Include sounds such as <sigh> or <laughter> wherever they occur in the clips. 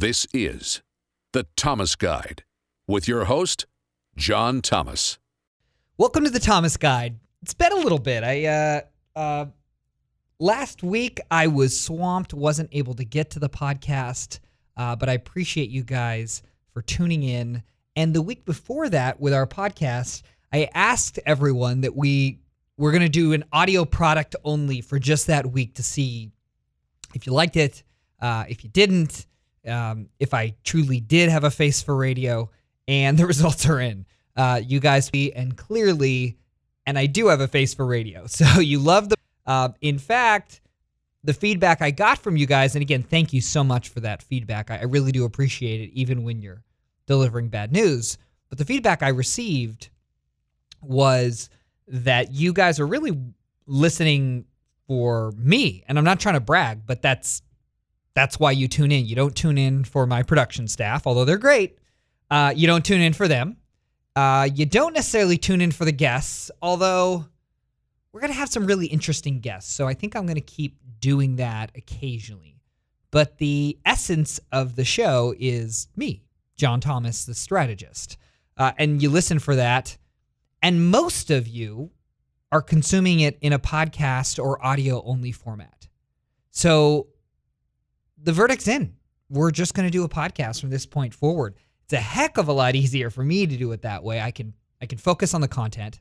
This is The Thomas Guide with your host, John Thomas. Welcome to the Thomas Guide. It's been a little bit. I uh uh last week I was swamped, wasn't able to get to the podcast, uh, but I appreciate you guys for tuning in. And the week before that, with our podcast, I asked everyone that we were going to do an audio product only for just that week to see if you liked it, uh, if you didn't, um, if I truly did have a face for radio, and <laughs> the results are in. Uh, you guys, be and clearly, and I do have a face for radio. <laughs> So you love the. Uh, in fact, the feedback I got from you guys, and again, thank you so much for that feedback. I, I really do appreciate it, even when you're delivering bad news. But the feedback I received was that you guys are really listening for me, and I'm not trying to brag, but that's that's why you tune in. You don't tune in for my production staff, although they're great. Uh, you don't tune in for them. Uh, you don't necessarily tune in for the guests, although we're going to have some really interesting guests. So I think I'm going to keep doing that occasionally. But the essence of the show is me, John Thomas, the strategist. Uh, and you listen for that. And most of you are consuming it in a podcast or audio only format. So the verdict's in. We're just going to do a podcast from this point forward. It's a heck of a lot easier for me to do it that way. I can I can focus on the content.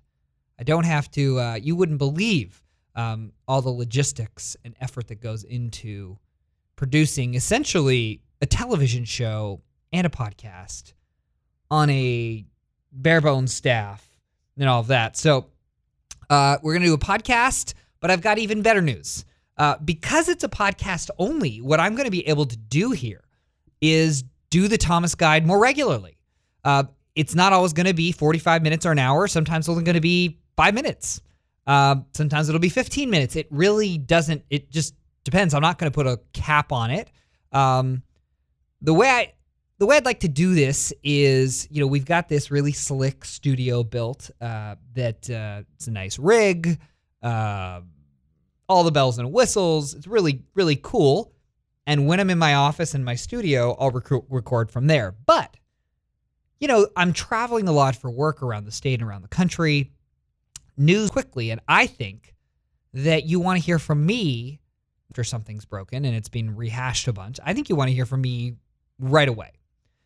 I don't have to. Uh, you wouldn't believe um, all the logistics and effort that goes into producing essentially a television show and a podcast on a bare bones staff and all of that. So uh, we're going to do a podcast, but I've got even better news. Uh, because it's a podcast only, what I'm going to be able to do here is do the Thomas Guide more regularly. Uh, it's not always going to be 45 minutes or an hour. Sometimes it's only going to be five minutes. Uh, sometimes it'll be 15 minutes. It really doesn't. It just depends. I'm not going to put a cap on it. Um, the way I the way I'd like to do this is, you know, we've got this really slick studio built. Uh, that uh, it's a nice rig. Uh, all the bells and whistles. It's really, really cool. And when I'm in my office in my studio, I'll rec- record from there. But, you know, I'm traveling a lot for work around the state and around the country, news quickly. And I think that you want to hear from me after something's broken and it's been rehashed a bunch. I think you want to hear from me right away.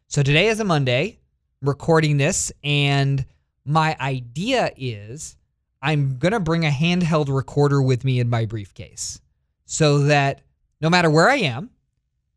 So today is a Monday, recording this, and my idea is I'm going to bring a handheld recorder with me in my briefcase so that no matter where I am,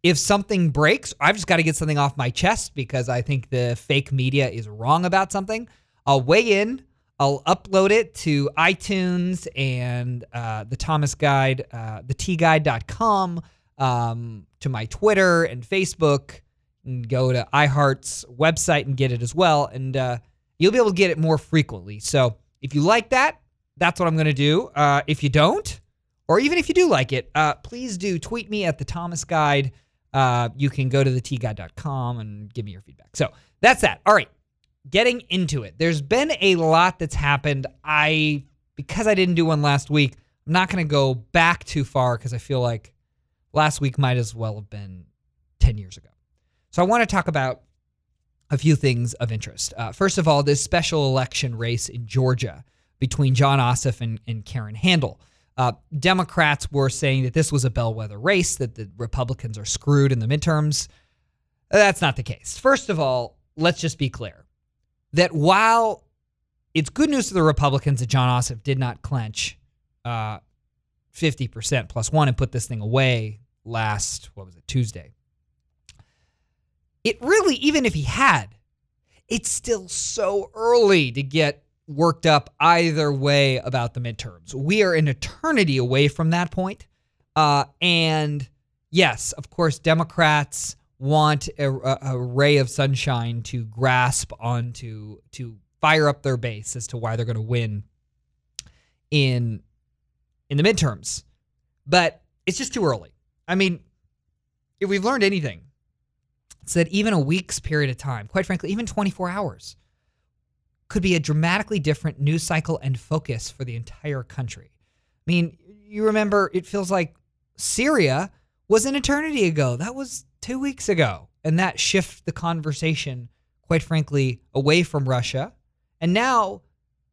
if something breaks, I've just got to get something off my chest because I think the fake media is wrong about something. I'll weigh in, I'll upload it to iTunes and uh, the Thomas Guide, uh, the tguide.com, um, to my Twitter and Facebook, and go to iHeart's website and get it as well. And uh, you'll be able to get it more frequently. So, if you like that, that's what I'm going to do. Uh, if you don't, or even if you do like it, uh, please do tweet me at the Thomas Guide. Uh, you can go to the tguide.com and give me your feedback. So that's that. All right, getting into it. There's been a lot that's happened. I because I didn't do one last week. I'm not going to go back too far because I feel like last week might as well have been 10 years ago. So I want to talk about a few things of interest. Uh, first of all, this special election race in Georgia between Jon Ossoff and, and Karen Handel. Uh, Democrats were saying that this was a bellwether race, that the Republicans are screwed in the midterms. That's not the case. First of all, let's just be clear that while it's good news to the Republicans that Jon Ossoff did not clench uh, 50% plus one and put this thing away last, what was it, Tuesday. It really, even if he had, it's still so early to get worked up either way about the midterms. We are an eternity away from that point. Uh, and yes, of course, Democrats want a, a, ray of sunshine to grasp onto to fire up their base as to why they're going to win in in the midterms. But it's just too early. I mean, if we've learned anything, that even a week's period of time, quite frankly, even 24 hours, could be a dramatically different news cycle and focus for the entire country. I mean, you remember it feels like Syria was an eternity ago. That was two weeks ago. and that shift the conversation, quite frankly, away from Russia. And now,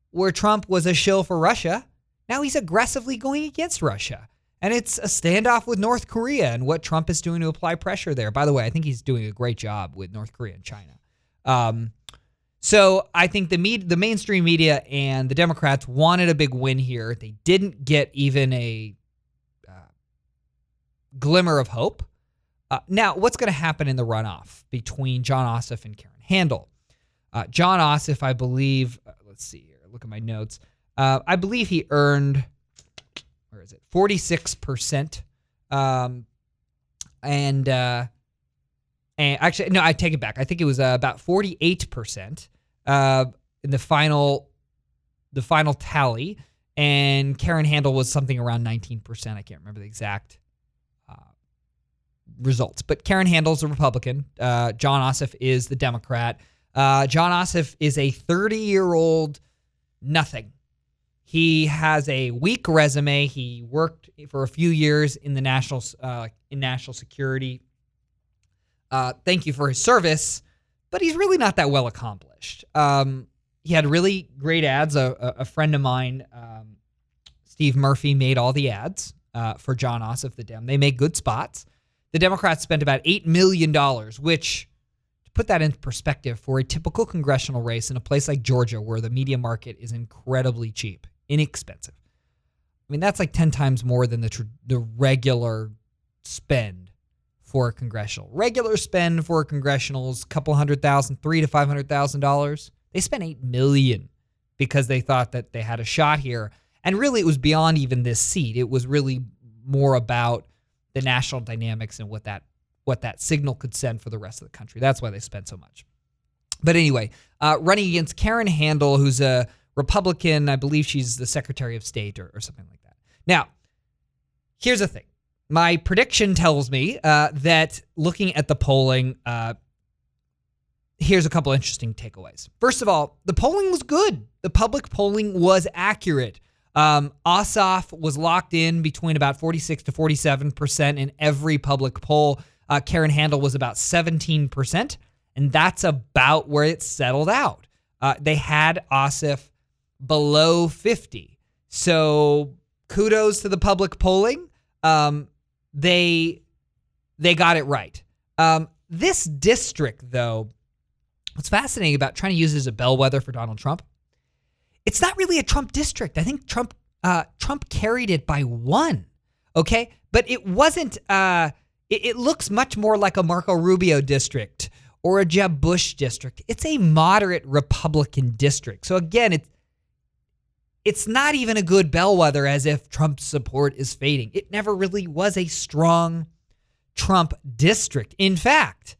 where Trump was a shill for Russia, now he's aggressively going against Russia. And it's a standoff with North Korea and what Trump is doing to apply pressure there. By the way, I think he's doing a great job with North Korea and China. Um, so I think the med- the mainstream media and the Democrats wanted a big win here. They didn't get even a uh, glimmer of hope. Uh, now, what's going to happen in the runoff between Jon Ossoff and Karen Handel? Uh, Jon Ossoff, I believe, uh, let's see here, look at my notes. Uh, I believe he earned, 46%. Um, and, uh, and actually, no, I take it back. I think it was uh, about 48% uh, in the final, the final tally. And Karen Handel was something around 19%. I can't remember the exact uh, results. But Karen Handel's a Republican. Uh, Jon Ossoff is the Democrat. Uh, Jon Ossoff is a 30 year old nothing. He has a weak resume. He worked for a few years in the national uh, in national security. Uh, thank you for his service, but he's really not that well accomplished. Um, he had really great ads. A, a friend of mine, um, Steve Murphy, made all the ads uh, for Jon Ossoff, the Dem. They made good spots. The Democrats spent about $8 million, which, to put that into perspective, for a typical congressional race in a place like Georgia, where the media market is incredibly cheap, inexpensive. I mean, that's like 10 times more than the, tr- the regular spend for a congressional. Regular spend for a congressional is a couple hundred thousand, three to five hundred thousand dollars. They spent eight million because they thought that they had a shot here. And really, it was beyond even this seat. It was really more about the national dynamics and what that what that signal could send for the rest of the country. That's why they spent so much. But anyway, uh, running against Karen Handel, who's a Republican, I believe she's the Secretary of State or, or something like that. Now, here's the thing. My prediction tells me uh, that looking at the polling, uh, here's a couple interesting takeaways. First of all, the polling was good. The public polling was accurate. Um, Ossoff was locked in between about 46 to 47 percent in every public poll. Uh, Karen Handel was about 17 percent, and that's about where it settled out. Uh, they had Ossoff below 50. So kudos to the public polling. Um, they they got it right. Um, this district, though, what's fascinating about trying to use it as a bellwether for Donald Trump, it's not really a Trump district. I think Trump uh, Trump carried it by one. Okay, but it wasn't. Uh, it, it looks much more like a Marco Rubio district or a Jeb Bush district. It's a moderate Republican district. So again, it's it's not even a good bellwether as if Trump's support is fading. It never really was a strong Trump district. In fact,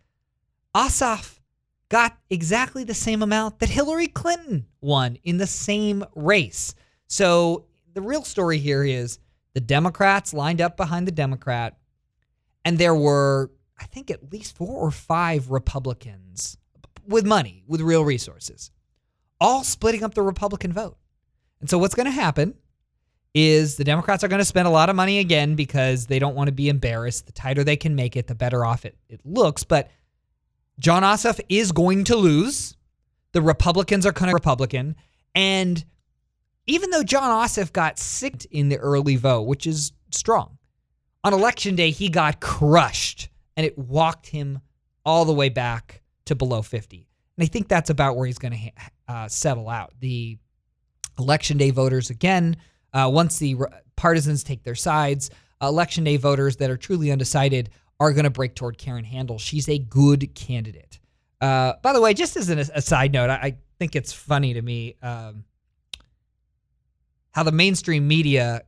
Ossoff got exactly the same amount that Hillary Clinton won in the same race. So the real story here is the Democrats lined up behind the Democrat, and there were, I think, at least four or five Republicans with money, with real resources, all splitting up the Republican vote. And so what's going to happen is the Democrats are going to spend a lot of money again because they don't want to be embarrassed. The tighter they can make it, the better off it, it looks. But Jon Ossoff is going to lose. The Republicans are kind of Republican. And even though Jon Ossoff got sick in the early vote, which is strong, on election day, he got crushed and it walked him all the way back to below 50. And I think that's about where he's going to uh, settle out. The election day voters, again, uh, once the partisans take their sides, election day voters that are truly undecided are going to break toward Karen Handel. She's a good candidate. Uh, by the way, just as an, a side note, I, I, think it's funny to me um, how the mainstream media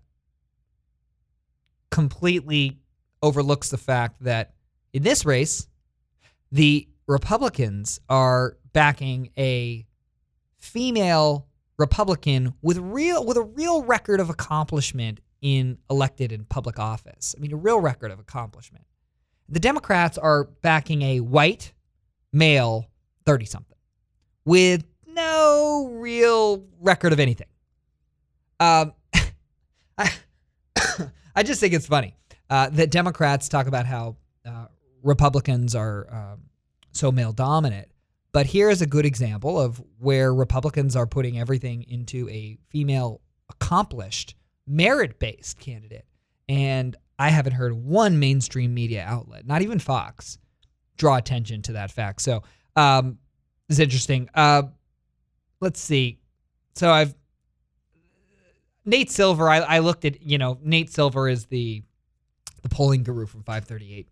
completely overlooks the fact that in this race, the Republicans are backing a female Republican with real with a real record of accomplishment in elected and public office. I mean, a real record of accomplishment. The Democrats are backing a white male 30 something with no real record of anything. Um, <laughs> I, <coughs> I just think it's funny uh, that Democrats talk about how uh, Republicans are um, so male dominant. But here is a good example of where Republicans are putting everything into a female accomplished merit based candidate. And I haven't heard one mainstream media outlet, not even Fox, draw attention to that fact. So um, it's interesting. Uh, let's see. So I've Nate Silver. I, I looked at you know Nate Silver is the the polling guru from 538.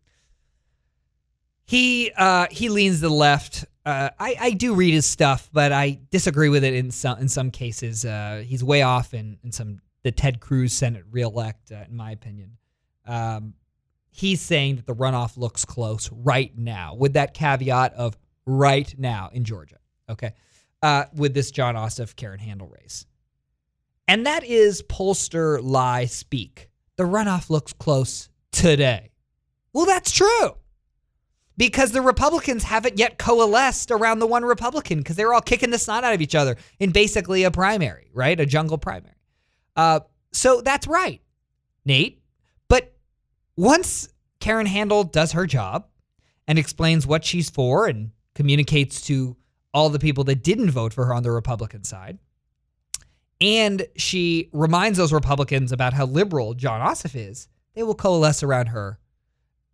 He uh, he leans to the left. Uh, I, I do read his stuff, but I disagree with it in some in some cases. Uh, he's way off in, in some the Ted Cruz Senate reelect, uh, in my opinion. Um, he's saying that the runoff looks close right now, with that caveat of right now in Georgia. Okay, uh, with this Jon Ossoff Karen Handel race, and that is pollster lie speak. The runoff looks close today. Well, that's true because the Republicans haven't yet coalesced around the one Republican because they're all kicking the snot out of each other in basically a primary, right? A jungle primary. Uh, so that's right, Nate. But once Karen Handel does her job and explains what she's for and communicates to all the people that didn't vote for her on the Republican side, and she reminds those Republicans about how liberal Jon Ossoff is, they will coalesce around her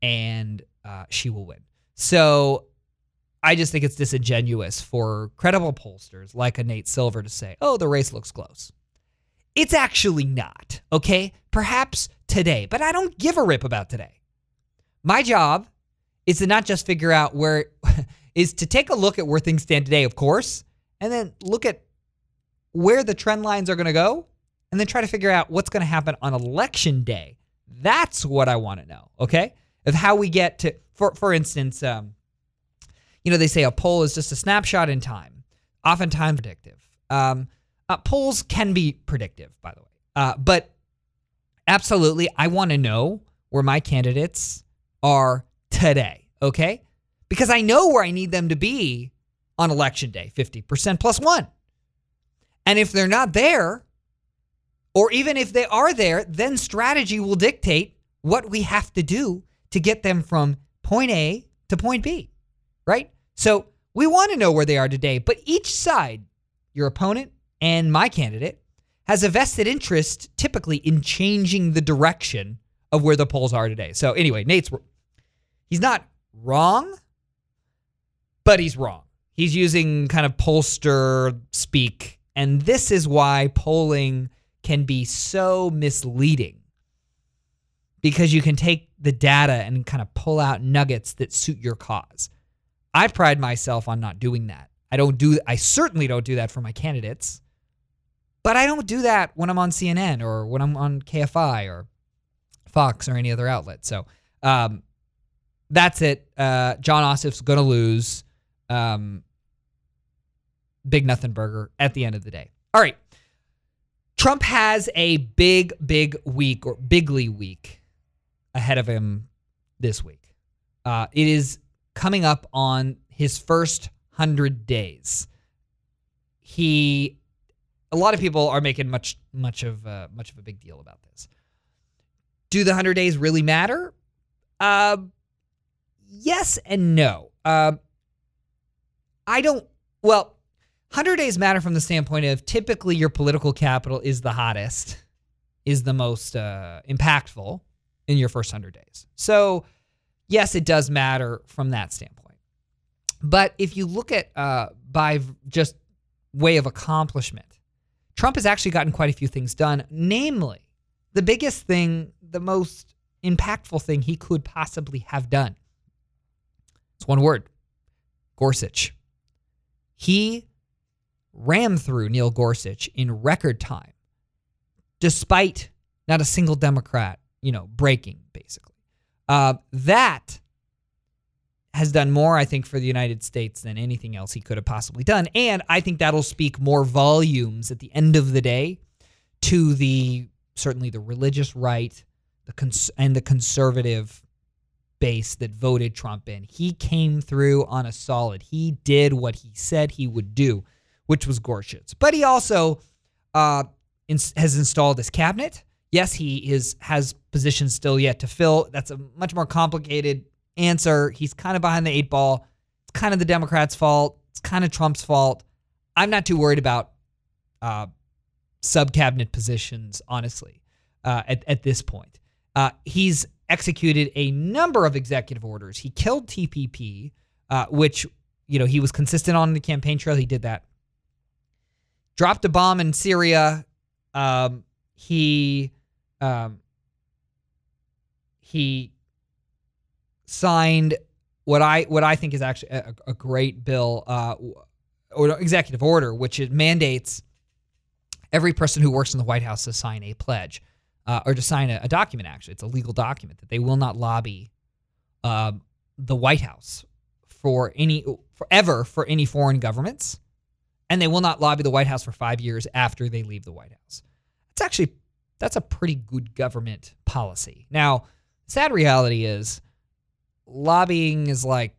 and uh, she will win. So I just think it's disingenuous for credible pollsters like a Nate Silver to say, oh, the race looks close. It's actually not, okay? Perhaps today, but I don't give a rip about today. My job is to not just figure out where, <laughs> is to take a look at where things stand today, of course, and then look at where the trend lines are going to go, and then try to figure out what's going to happen on election day. That's what I want to know, okay? Of how we get to, for for instance, um, you know, they say a poll is just a snapshot in time, oftentimes predictive. Um, uh, polls can be predictive, by the way. Uh, but absolutely, I want to know where my candidates are today, okay? Because I know where I need them to be on election day 50% plus one. And if they're not there, or even if they are there, then strategy will dictate what we have to do to get them from point A to point B, right? So we want to know where they are today, but each side, your opponent and my candidate has a vested interest typically in changing the direction of where the polls are today. So anyway, Nate's he's not wrong, but he's wrong. He's using kind of pollster speak, and this is why polling can be so misleading because you can take the data and kind of pull out nuggets that suit your cause. I pride myself on not doing that. I don't do I certainly don't do that for my candidates. But I don't do that when I'm on CNN or when I'm on KFI or Fox or any other outlet. So um, that's it. Uh, Jon Ossoff's going to lose. Um, big nothing burger at the end of the day. All right. Trump has a big, big week or bigly week ahead of him this week. Uh, it is coming up on his first 100 days. He a lot of people are making much much of uh, much of a big deal about this. Do the hundred days really matter? Uh, yes and no. Uh, I don't. Well, hundred days matter from the standpoint of typically your political capital is the hottest, is the most uh, impactful in your first hundred days. So, yes, it does matter from that standpoint. But if you look at uh, by just way of accomplishment, Trump has actually gotten quite a few things done. Namely, the biggest thing, the most impactful thing he could possibly have done. It's one word Gorsuch. He rammed through Neil Gorsuch in record time, despite not a single Democrat, you know, breaking, basically. Uh, that has done more, I think, for the United States than anything else he could have possibly done. And I think that'll speak more volumes at the end of the day to the certainly the religious right, the cons- and the conservative base that voted Trump in. He came through on a solid. He did what he said he would do, which was Gorsuch. But he also uh, ins- has installed his cabinet. Yes, he is has positions still yet to fill. That's a much more complicated answer. He's kind of behind the eight ball. It's kind of the Democrats' fault. It's kind of Trump's fault. I'm not too worried about uh, sub cabinet positions, honestly, uh, at, at this point. Uh, he's executed a number of executive orders. He killed TPP, uh, which, you know, he was consistent on the campaign trail. He did that. Dropped a bomb in Syria. Um, he um, he signed what I what I think is actually a, a great bill uh, or executive order, which it mandates every person who works in the White House to sign a pledge uh, or to sign a, a, document. Actually, it's a legal document that they will not lobby uh, the White House for any forever for any foreign governments, and they will not lobby the White House for five years after they leave the White House. It's actually that's a pretty good government policy. Now, sad reality is lobbying is like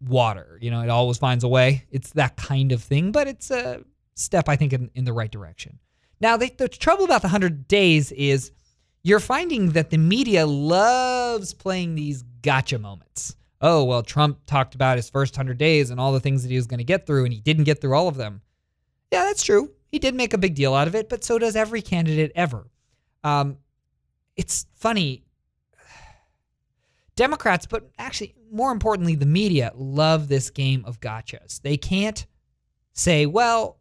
water. You know, it always finds a way. It's that kind of thing, but it's a step, I think, in, in the right direction. Now, the, the trouble about the 100 days is you're finding that the media loves playing these gotcha moments. Oh, well, Trump talked about his first 100 days and all the things that he was going to get through, and he didn't get through all of them. Yeah, that's true. He did make a big deal out of it, but so does every candidate ever. Um, it's funny. <sighs> Democrats, but actually, more importantly, the media love this game of gotchas. They can't say, well,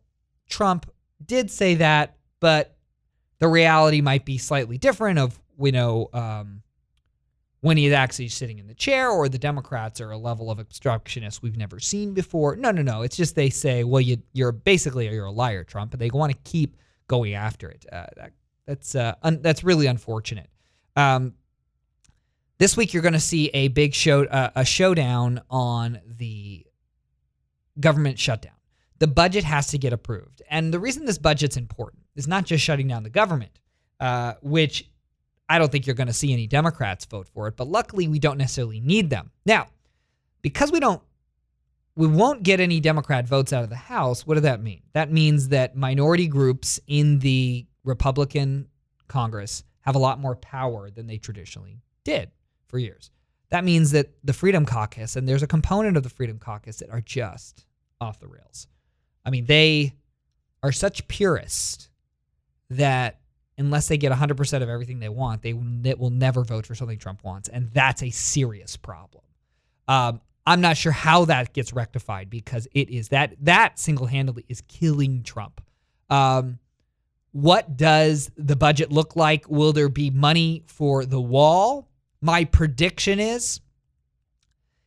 Trump did say that, but the reality might be slightly different of, you know, um, when he's actually sitting in the chair or the Democrats are a level of obstructionist we've never seen before. No, no, no. It's just they say, well, you, are basically you're a liar, Trump, and they want to keep going after it. Uh, that, that's uh, un, that's really unfortunate. Um, this week, you're going to see a big show, uh, a showdown on the government shutdown. The budget has to get approved, and the reason this budget's important is not just shutting down the government, uh, which I don't think you're going to see any Democrats vote for it, but luckily we don't necessarily need them. Now, because we don't we won't get any Democrat votes out of the House, what does that mean? That means that minority groups in the Republican Congress have a lot more power than they traditionally did for years. That means that the Freedom Caucus, and there's a component of the Freedom Caucus that are just off the rails. I mean, they are such purists that unless they get 100% of everything they want, they, will never vote for something Trump wants. And that's a serious problem. Um, I'm not sure how that gets rectified because it is that that single-handedly is killing Trump. Um, what does the budget look like? Will there be money for the wall? My prediction is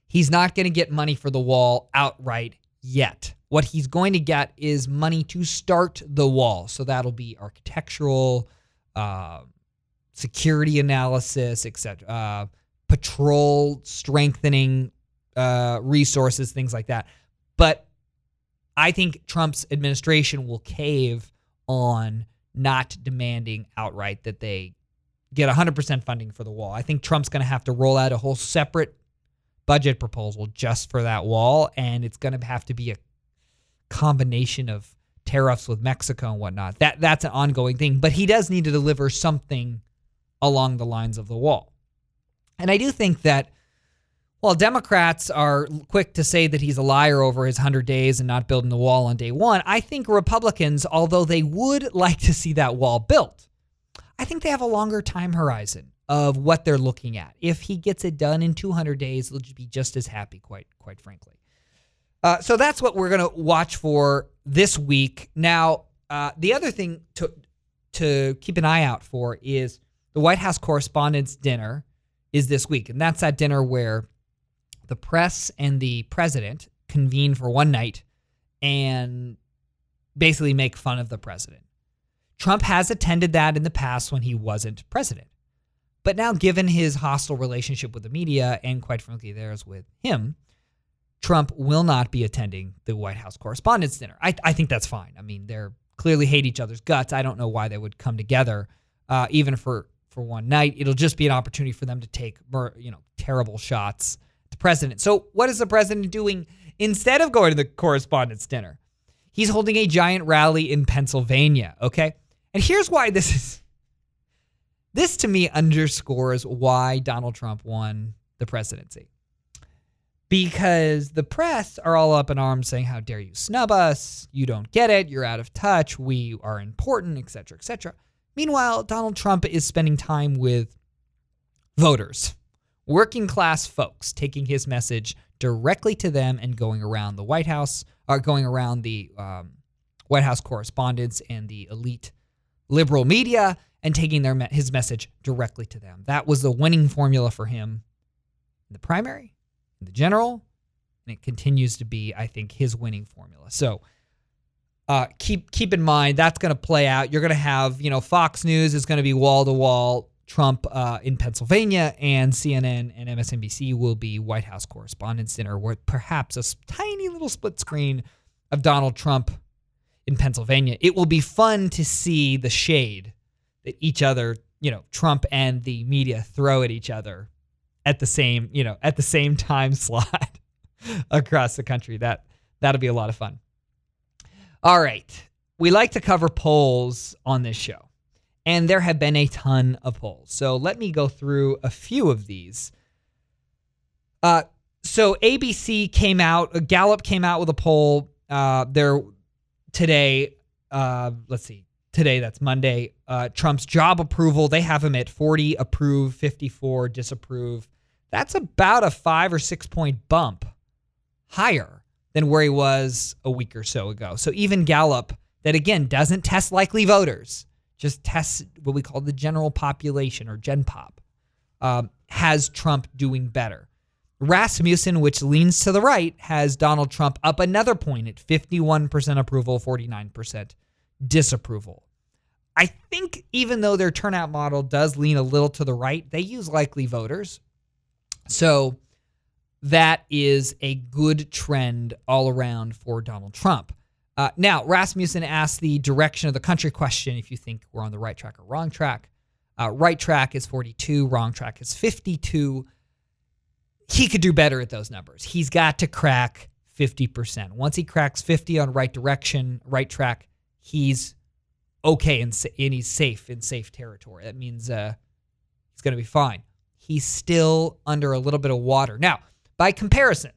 he's not going to get money for the wall outright yet. What he's going to get is money to start the wall. So that'll be architectural, uh, security analysis, etc., uh, patrol strengthening uh, resources, things like that. But I think Trump's administration will cave on not demanding outright that they get 100% funding for the wall. I think Trump's going to have to roll out a whole separate budget proposal just for that wall, and it's going to have to be a combination of tariffs with Mexico and whatnot. That that's an ongoing thing, but he does need to deliver something along the lines of the wall. And I do think that while Democrats are quick to say that he's a liar over his 100 days and not building the wall on day one, I think Republicans, although they would <laughs> like to see that wall built, I think they have a longer time horizon of what they're looking at. If he gets it done in 200 days, they'll be just as happy, quite quite frankly. Uh, so that's what we're going to watch for this week. Now, uh, the other thing to to keep an eye out for is the White House Correspondents' Dinner is this week, and that's that dinner where the press and the president convene for one night and basically make fun of the president. Trump has attended that in the past when he wasn't president. But now, given his hostile relationship with the media and quite frankly theirs with him, Trump will not be attending the White House Correspondents' Dinner. I, I think that's fine. I mean, they're clearly hate each other's guts. I don't know why they would come together, uh, even for for one night. It'll just be an opportunity for them to take, you know, terrible shots at the president. So, what is the president doing instead of going to the Correspondents' Dinner? He's holding a giant rally in Pennsylvania. Okay, and here's why this is. This to me underscores why Donald Trump won the presidency. Because the press are all up in arms saying, How dare you snub us? You don't get it. You're out of touch. We are important, etc., etc. Meanwhile, Donald Trump is spending time with voters, working class folks, taking his message directly to them and going around the White House, or going around the um, White House correspondents and the elite liberal media and taking their his message directly to them. That was the winning formula for him in the primary, in the general, and it continues to be, I think, his winning formula. So uh, keep keep in mind that's going to play out. You're going to have, you know, Fox News is going to be wall to wall Trump uh, in Pennsylvania, and CNN and MSNBC will be White House Correspondents' Dinner, with perhaps a tiny little split screen of Donald Trump in Pennsylvania. It will be fun to see the shade that each other, you know, Trump and the media throw at each other at the same, you know, at the same <laughs> time slot across the country. That that'll be a lot of fun. All right. We like to cover polls on this show. And there have been a ton of polls. So let me go through a few of these. Uh, so ABC came out, Gallup came out with a poll uh, there today. Uh, let's see, today that's Monday. Uh, Trump's job approval, they have him at 40 approve, 54 disapprove. That's about a five or six point bump higher than where he was a week or so ago. So even Gallup, that again doesn't test likely voters, just tests what we call the general population or Gen Pop, um, has Trump doing better. Rasmussen, which leans to the right, has Donald Trump up another point at 51% approval, 49% disapproval. I think even though their turnout model does lean a little to the right, they use likely voters. So that is a good trend all around for Donald Trump. Uh, now, Rasmussen asked the direction of the country question if you think we're on the right track or wrong track. Uh, right track is 42, wrong track is 52. He could do better at those numbers. He's got to crack 50%. Once he cracks 50 on right direction, right track, he's okay and, and he's safe in safe territory. That means uh, he's going to be fine. He's still under a little bit of water. Now, by comparison,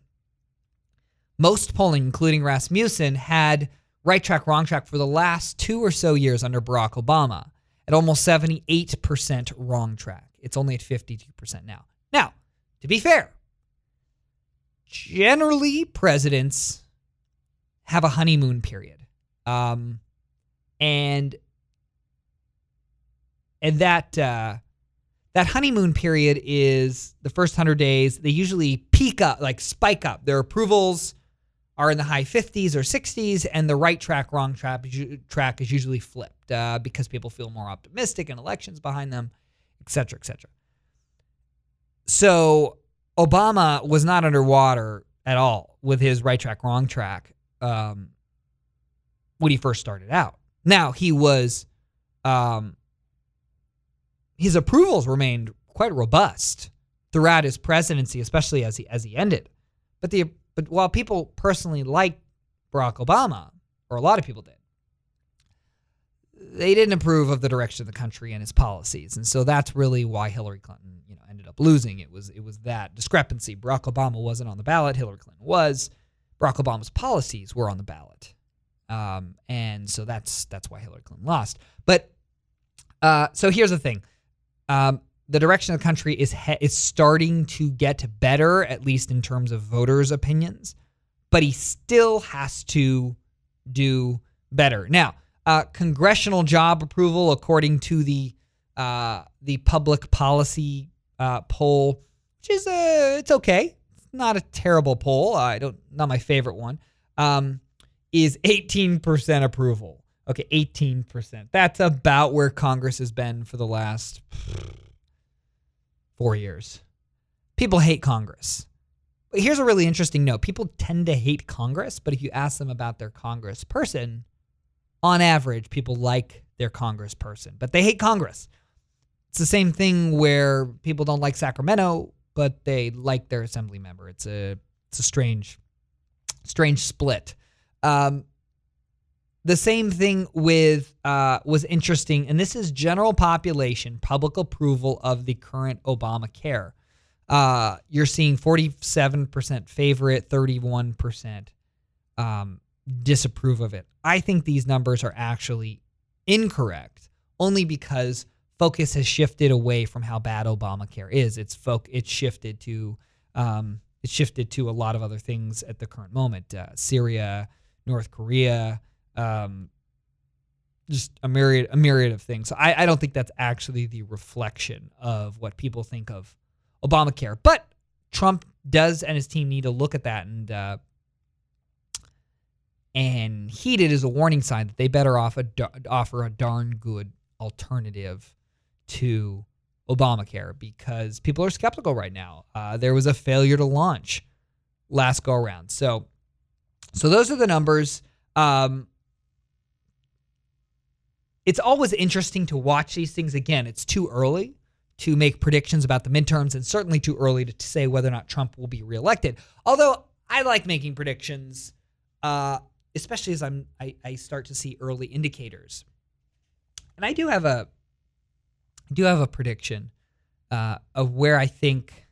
most polling, including Rasmussen, had right track, wrong track for the last two or so years under Barack Obama at almost 78% wrong track. It's only at 52% now. Now, to be fair, generally presidents have a honeymoon period. Um, and and that uh, that honeymoon period is the first 100 days. They usually peak up, like spike up. Their approvals are in the high 50s or 60s, and the right track, wrong track, track is usually flipped uh, because people feel more optimistic and elections behind them, et cetera, et cetera. So Obama was not underwater at all with his right track, wrong track um, when he first started out. Now he was, um, his approvals remained quite robust throughout his presidency, especially as he as he ended. But the but while people personally liked Barack Obama, or a lot of people did, they didn't approve of the direction of the country and his policies. And so that's really why Hillary Clinton, you know, ended up losing. It was it was that discrepancy. Barack Obama wasn't on the ballot, Hillary Clinton was. Barack Obama's policies were on the ballot. Um, and so that's that's why Hillary Clinton lost. But uh, so here's the thing. Um, the direction of the country is he- is starting to get better, at least in terms of voters' opinions. But he still has to do better. Now, uh, congressional job approval, according to the uh, the public policy uh, poll, which is uh, it's okay, it's not a terrible poll. I don't not my favorite one. Um, is 18% approval. Okay, 18%. That's about where Congress has been for the last four years. People hate Congress. But here's a really interesting note people tend to hate Congress, but if you ask them about their Congress person, on average, people like their Congress person, but they hate Congress. It's the same thing where people don't like Sacramento, but they like their assembly member. It's a it's a strange, strange split. Um, the same thing with uh, was interesting, and this is general population public approval of the current Obamacare. uh, you're seeing 47% favorite, 31% um, disapprove of it. I think these numbers are actually incorrect only because focus has shifted away from how bad Obamacare is. It's folk it's shifted to um, it's shifted to a lot of other things at the current moment. Uh, Syria, North Korea, um, just a myriad a myriad of things. So I, I don't think that's actually the reflection of what people think of Obamacare. But Trump does and his team need to look at that and uh, and heed it as a warning sign that they better off a, offer a darn good alternative to Obamacare because people are skeptical right now. Uh, there was a failure to launch last go around. So, so those are the numbers. Um, it's always interesting to watch these things again. It's too early to make predictions about the midterms, and certainly too early to say whether or not Trump will be reelected. Although I like making predictions, uh, especially as I'm I, I start to see early indicators. And I do have a I do have a prediction uh, of where I think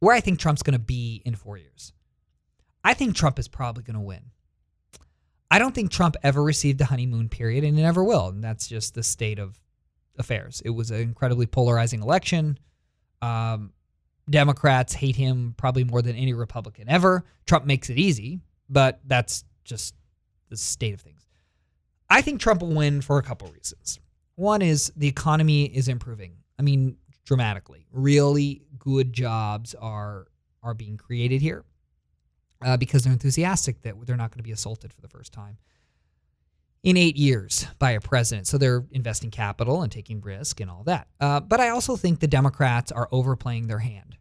where I think Trump's going to be in four years. I think Trump is probably going to win. I don't think Trump ever received a honeymoon period, and he never will. And that's just the state of affairs. It was an incredibly polarizing election. Um, Democrats hate him probably more than any Republican ever. Trump makes it easy, but that's just the state of things. I think Trump will win for a couple reasons. One is the economy is improving. I mean, dramatically. Really good jobs are are being created here uh, because they're enthusiastic that they're not going to be assaulted for the first time in eight years by a president. So they're investing capital and taking risk and all that. Uh, but I also think the Democrats are overplaying their hand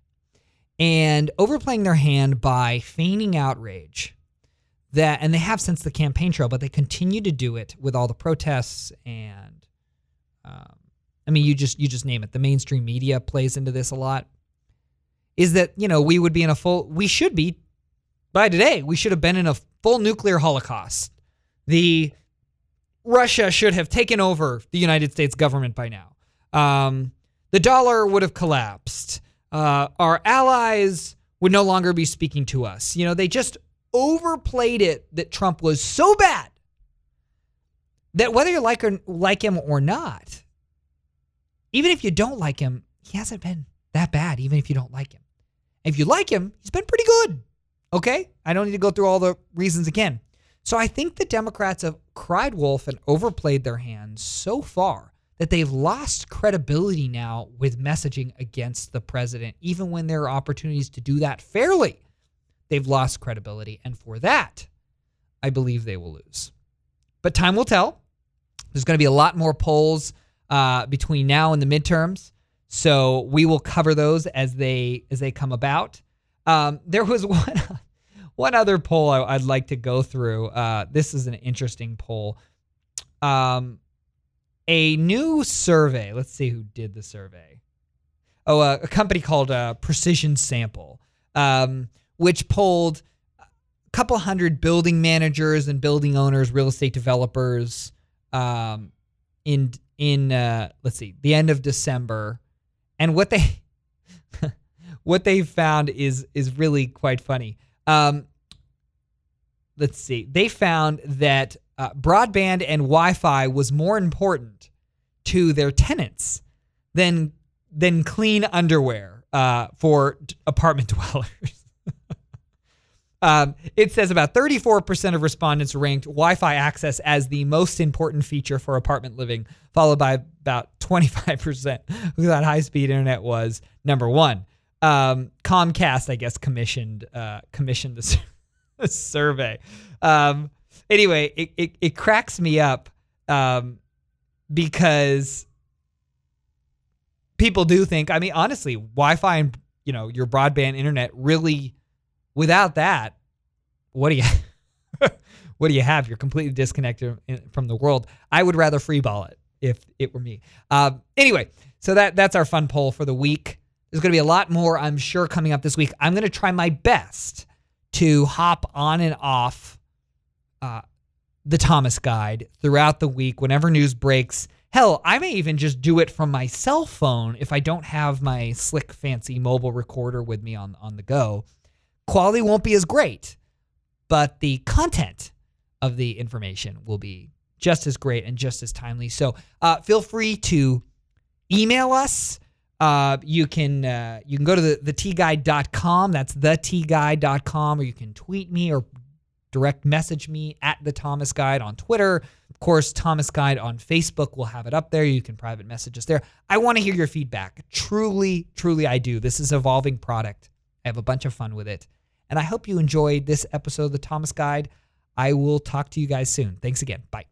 and overplaying their hand by feigning outrage that and they have since the campaign trail but they continue to do it with all the protests and um, i mean you just you just name it the mainstream media plays into this a lot is that you know we would be in a full we should be by today we should have been in a full nuclear holocaust the russia should have taken over the united states government by now um, the dollar would have collapsed uh, our allies would no longer be speaking to us. You know, they just overplayed it that Trump was so bad that whether you like or like him or not, even if you don't like him, he hasn't been that bad. Even if you don't like him, if you like him, he's been pretty good. Okay, I don't need to go through all the reasons again. So I think the Democrats have cried wolf and overplayed their hands so far that they've lost credibility now with messaging against the president, even when there are opportunities to do that fairly. They've lost credibility. And for that, I believe they will lose. But time will tell. There's going to be a lot more polls uh, between now and the midterms. So we will cover those as they as they come about. Um, there was <laughs> one one other poll I, would like to go through. Uh, this is an interesting poll. Um, a new survey. Let's see who did the survey. Oh, uh, a company called uh, Precision Sample, um, which polled a couple hundred building managers and building owners, real estate developers, um, in in uh, let's see, the end of December, and what they what they found is is really quite funny. Um, let's see, they found that uh, broadband and Wi-Fi was more important to their tenants than than clean underwear uh, for apartment <laughs> dwellers. um, it says about 34% of respondents ranked Wi-Fi access as the most important feature for apartment living, followed by about 25% who thought high-speed internet was number one. Um, Comcast, I guess, commissioned uh, commissioned <laughs> the survey. Um, anyway, it, it, it cracks me up um, because people do think. I mean, honestly, Wi-Fi and you know your broadband internet really, without that, what do you? <laughs> what do you have? You're completely disconnected from the world. I would rather freeball it if it were me. Um, anyway, so that that's our fun poll for the week. There's going to be a lot more, I'm sure, coming up this week. I'm going to try my best to hop on and off uh, the Thomas Guide throughout the week whenever news breaks Hell, I may even just do it from my cell phone if I don't have my slick, fancy mobile recorder with me on, on the go. Quality won't be as great, but the content of the information will be just as great and just as timely. So uh, feel free to email us. Uh, you can uh, you can go to the. That's the tguide.com, or you can tweet me or direct message me at the Thomas Guide on Twitter. Of course, Thomas Guide on Facebook will have it up there. You can private message us there. I want to hear your feedback. Truly, truly, I do. This is evolving product. I have a bunch of fun with it. And I hope you enjoyed this episode of the Thomas Guide. I will talk to you guys soon. Thanks again. Bye.